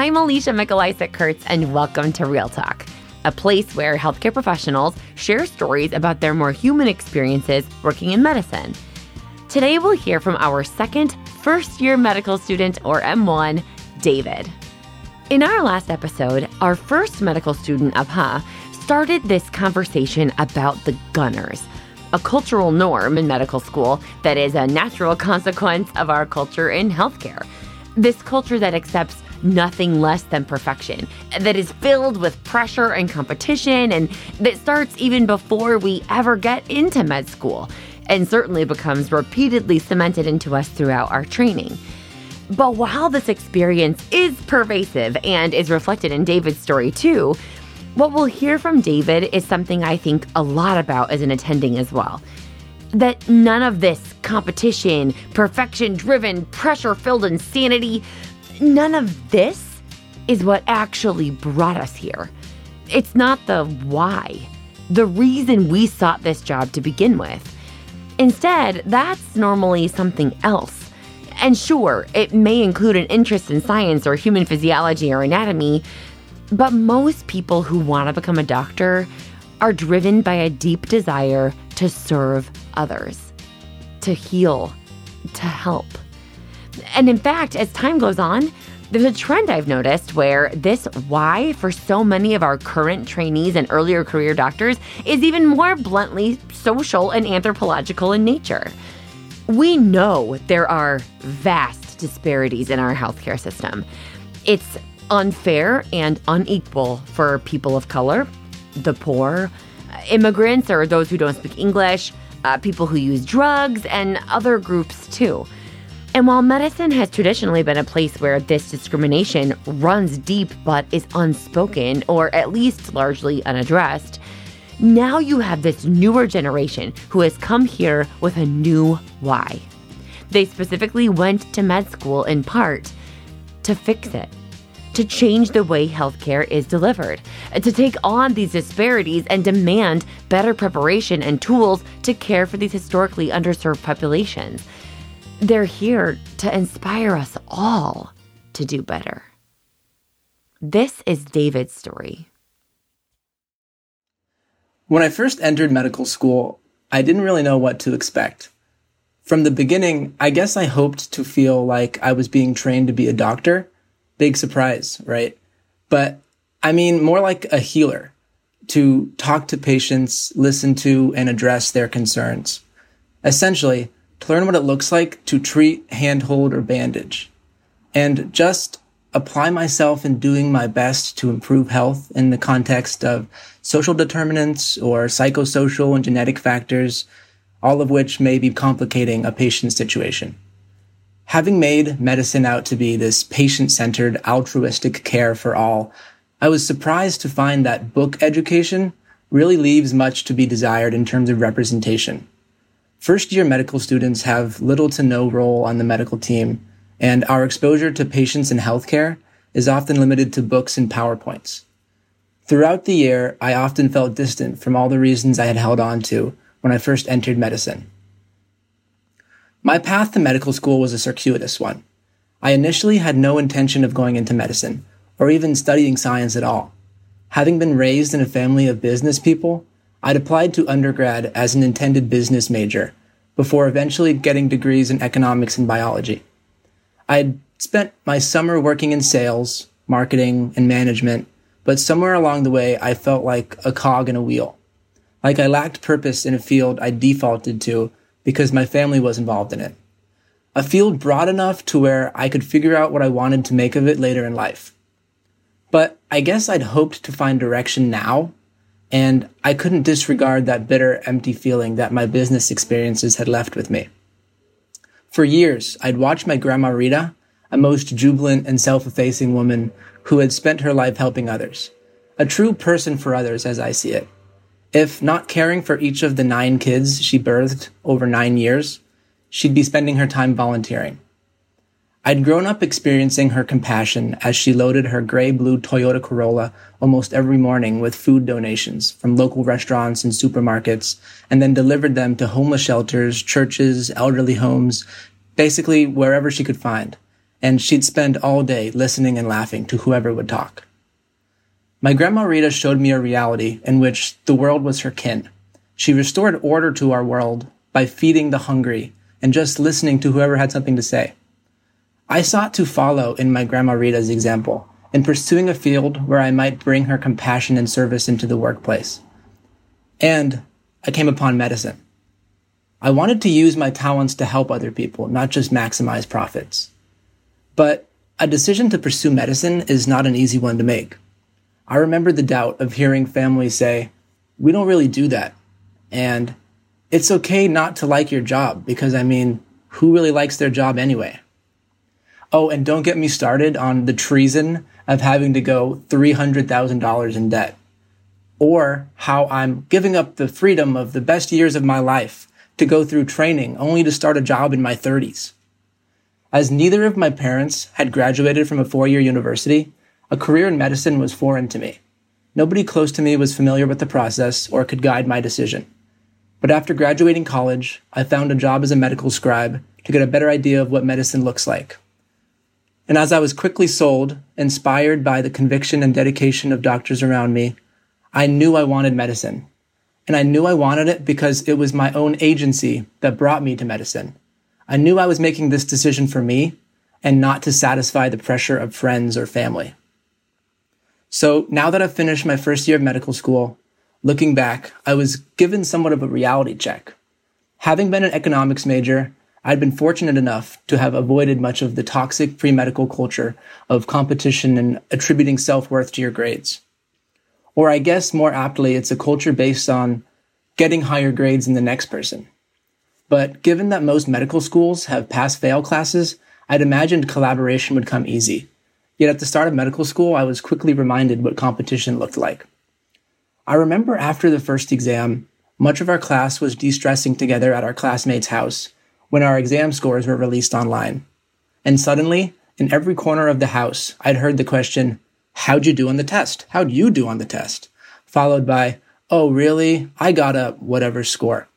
I'm Alicia Mikolaycik Kurtz, and welcome to Real Talk, a place where healthcare professionals share stories about their more human experiences working in medicine. Today, we'll hear from our second first year medical student, or M1, David. In our last episode, our first medical student, Abha, started this conversation about the gunners, a cultural norm in medical school that is a natural consequence of our culture in healthcare. This culture that accepts nothing less than perfection, that is filled with pressure and competition, and that starts even before we ever get into med school, and certainly becomes repeatedly cemented into us throughout our training. But while this experience is pervasive and is reflected in David's story too, what we'll hear from David is something I think a lot about as an attending as well. That none of this competition, perfection driven, pressure filled insanity none of this is what actually brought us here. It's not the why, the reason we sought this job to begin with. Instead, that's normally something else. And sure, it may include an interest in science or human physiology or anatomy, but most people who want to become a doctor are driven by a deep desire to serve others, to heal, to help. And in fact, as time goes on, there's a trend I've noticed where this why for so many of our current trainees and earlier career doctors is even more bluntly social and anthropological in nature. We know there are vast disparities in our healthcare system. It's unfair and unequal for people of color, the poor, immigrants or those who don't speak English, uh, people who use drugs, and other groups too. And while medicine has traditionally been a place where this discrimination runs deep but is unspoken, or at least largely unaddressed, now you have this newer generation who has come here with a new why. They specifically went to med school in part to fix it, to change the way healthcare is delivered, to take on these disparities and demand better preparation and tools to care for these historically underserved populations. They're here to inspire us all to do better. This is David's story. When I first entered medical school, I didn't really know what to expect. From the beginning, I guess I hoped to feel like I was being trained to be a doctor. Big surprise, right? But I mean, more like a healer to talk to patients, listen to, and address their concerns. Essentially, to learn what it looks like to treat, handhold, or bandage, and just apply myself in doing my best to improve health in the context of social determinants or psychosocial and genetic factors, all of which may be complicating a patient's situation. Having made medicine out to be this patient centered, altruistic care for all, I was surprised to find that book education really leaves much to be desired in terms of representation. First year medical students have little to no role on the medical team, and our exposure to patients in healthcare is often limited to books and PowerPoints. Throughout the year, I often felt distant from all the reasons I had held on to when I first entered medicine. My path to medical school was a circuitous one. I initially had no intention of going into medicine, or even studying science at all. Having been raised in a family of business people, I'd applied to undergrad as an intended business major before eventually getting degrees in economics and biology. I had spent my summer working in sales, marketing, and management, but somewhere along the way, I felt like a cog in a wheel. Like I lacked purpose in a field I defaulted to because my family was involved in it. A field broad enough to where I could figure out what I wanted to make of it later in life. But I guess I'd hoped to find direction now and I couldn't disregard that bitter, empty feeling that my business experiences had left with me. For years, I'd watched my grandma Rita, a most jubilant and self-effacing woman who had spent her life helping others. A true person for others as I see it. If not caring for each of the nine kids she birthed over nine years, she'd be spending her time volunteering. I'd grown up experiencing her compassion as she loaded her gray blue Toyota Corolla almost every morning with food donations from local restaurants and supermarkets, and then delivered them to homeless shelters, churches, elderly homes, basically wherever she could find. and she'd spend all day listening and laughing to whoever would talk. My grandma Rita showed me a reality in which the world was her kin. She restored order to our world by feeding the hungry and just listening to whoever had something to say. I sought to follow in my grandma Rita's example in pursuing a field where I might bring her compassion and service into the workplace. And I came upon medicine. I wanted to use my talents to help other people, not just maximize profits. But a decision to pursue medicine is not an easy one to make. I remember the doubt of hearing families say, we don't really do that. And it's okay not to like your job because I mean, who really likes their job anyway? Oh, and don't get me started on the treason of having to go $300,000 in debt. Or how I'm giving up the freedom of the best years of my life to go through training only to start a job in my 30s. As neither of my parents had graduated from a four year university, a career in medicine was foreign to me. Nobody close to me was familiar with the process or could guide my decision. But after graduating college, I found a job as a medical scribe to get a better idea of what medicine looks like. And as I was quickly sold, inspired by the conviction and dedication of doctors around me, I knew I wanted medicine. And I knew I wanted it because it was my own agency that brought me to medicine. I knew I was making this decision for me and not to satisfy the pressure of friends or family. So now that I've finished my first year of medical school, looking back, I was given somewhat of a reality check. Having been an economics major, I'd been fortunate enough to have avoided much of the toxic pre medical culture of competition and attributing self worth to your grades. Or I guess more aptly, it's a culture based on getting higher grades than the next person. But given that most medical schools have pass fail classes, I'd imagined collaboration would come easy. Yet at the start of medical school, I was quickly reminded what competition looked like. I remember after the first exam, much of our class was de stressing together at our classmate's house when our exam scores were released online. And suddenly, in every corner of the house, I'd heard the question, How'd you do on the test? How'd you do on the test? Followed by, Oh, really? I got a whatever score.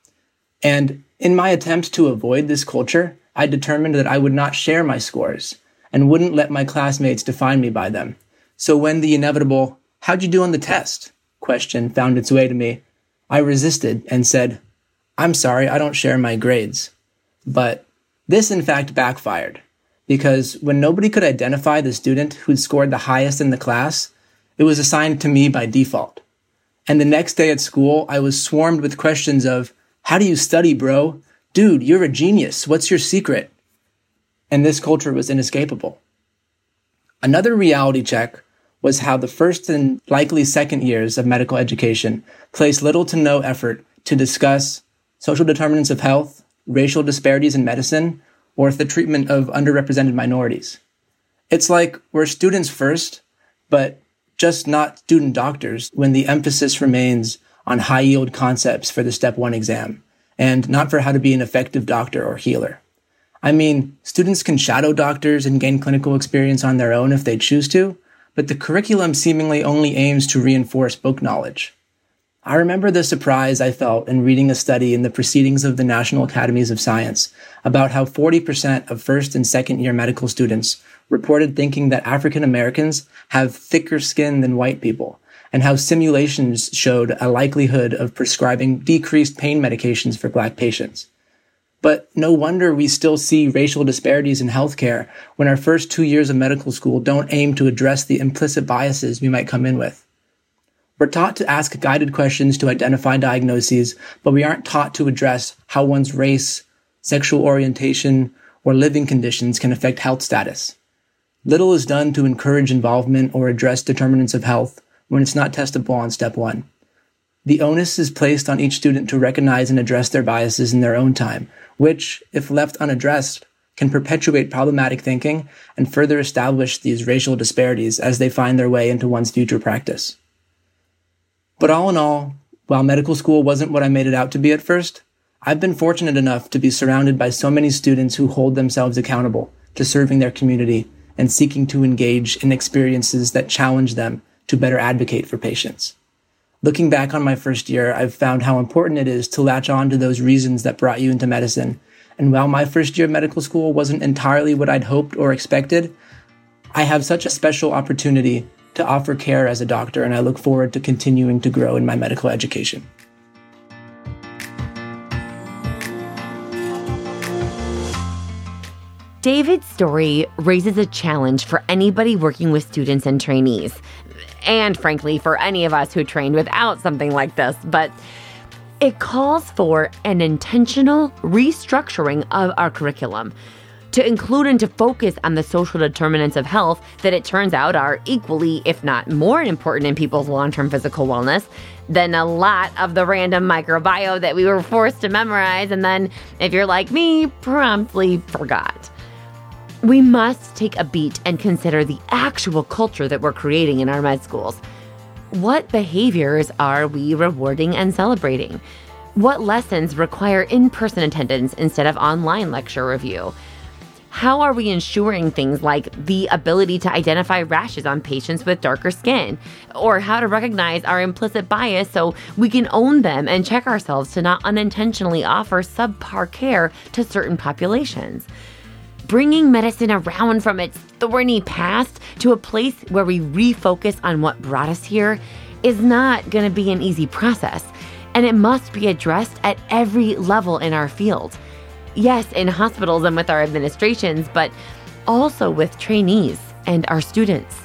And in my attempt to avoid this culture, I determined that I would not share my scores and wouldn't let my classmates define me by them. So when the inevitable, How'd you do on the test? question found its way to me, I resisted and said, I'm sorry, I don't share my grades. But this in fact backfired because when nobody could identify the student who'd scored the highest in the class, it was assigned to me by default. And the next day at school, I was swarmed with questions of, how do you study, bro? Dude, you're a genius. What's your secret? And this culture was inescapable. Another reality check was how the first and likely second years of medical education placed little to no effort to discuss social determinants of health, racial disparities in medicine, or the treatment of underrepresented minorities. It's like we're students first, but just not student doctors when the emphasis remains on high yield concepts for the step one exam and not for how to be an effective doctor or healer. I mean, students can shadow doctors and gain clinical experience on their own if they choose to, but the curriculum seemingly only aims to reinforce book knowledge. I remember the surprise I felt in reading a study in the Proceedings of the National Academies of Science about how 40% of first and second year medical students reported thinking that African Americans have thicker skin than white people, and how simulations showed a likelihood of prescribing decreased pain medications for black patients. But no wonder we still see racial disparities in healthcare when our first two years of medical school don't aim to address the implicit biases we might come in with. We're taught to ask guided questions to identify diagnoses, but we aren't taught to address how one's race, sexual orientation, or living conditions can affect health status. Little is done to encourage involvement or address determinants of health when it's not testable on step one. The onus is placed on each student to recognize and address their biases in their own time, which, if left unaddressed, can perpetuate problematic thinking and further establish these racial disparities as they find their way into one's future practice. But all in all, while medical school wasn't what I made it out to be at first, I've been fortunate enough to be surrounded by so many students who hold themselves accountable to serving their community and seeking to engage in experiences that challenge them to better advocate for patients. Looking back on my first year, I've found how important it is to latch on to those reasons that brought you into medicine And while my first year of medical school wasn't entirely what I'd hoped or expected, I have such a special opportunity to offer care as a doctor, and I look forward to continuing to grow in my medical education. David's story raises a challenge for anybody working with students and trainees, and frankly, for any of us who trained without something like this. But it calls for an intentional restructuring of our curriculum to include and to focus on the social determinants of health that it turns out are equally, if not more important in people's long term physical wellness than a lot of the random microbiome that we were forced to memorize and then, if you're like me, promptly forgot. We must take a beat and consider the actual culture that we're creating in our med schools. What behaviors are we rewarding and celebrating? What lessons require in person attendance instead of online lecture review? How are we ensuring things like the ability to identify rashes on patients with darker skin, or how to recognize our implicit bias so we can own them and check ourselves to not unintentionally offer subpar care to certain populations? bringing medicine around from its thorny past to a place where we refocus on what brought us here is not going to be an easy process, and it must be addressed at every level in our field. Yes, in hospitals and with our administrations, but also with trainees and our students.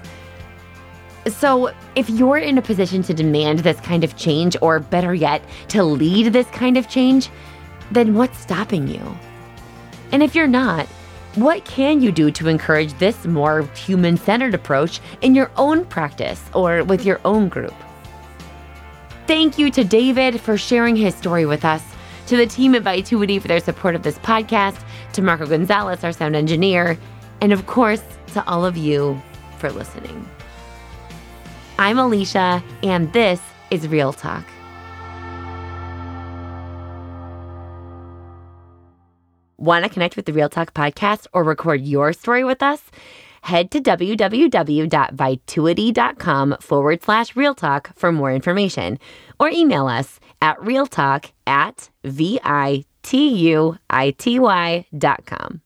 So, if you're in a position to demand this kind of change, or better yet, to lead this kind of change, then what's stopping you? And if you're not, what can you do to encourage this more human centered approach in your own practice or with your own group? Thank you to David for sharing his story with us, to the team at Vituity for their support of this podcast, to Marco Gonzalez, our sound engineer, and of course, to all of you for listening. I'm Alicia, and this is Real Talk. Want to connect with the Real Talk podcast or record your story with us? Head to www.vituity.com forward slash real talk for more information or email us at realtalk at V-I-T-U-I-T-Y dot com.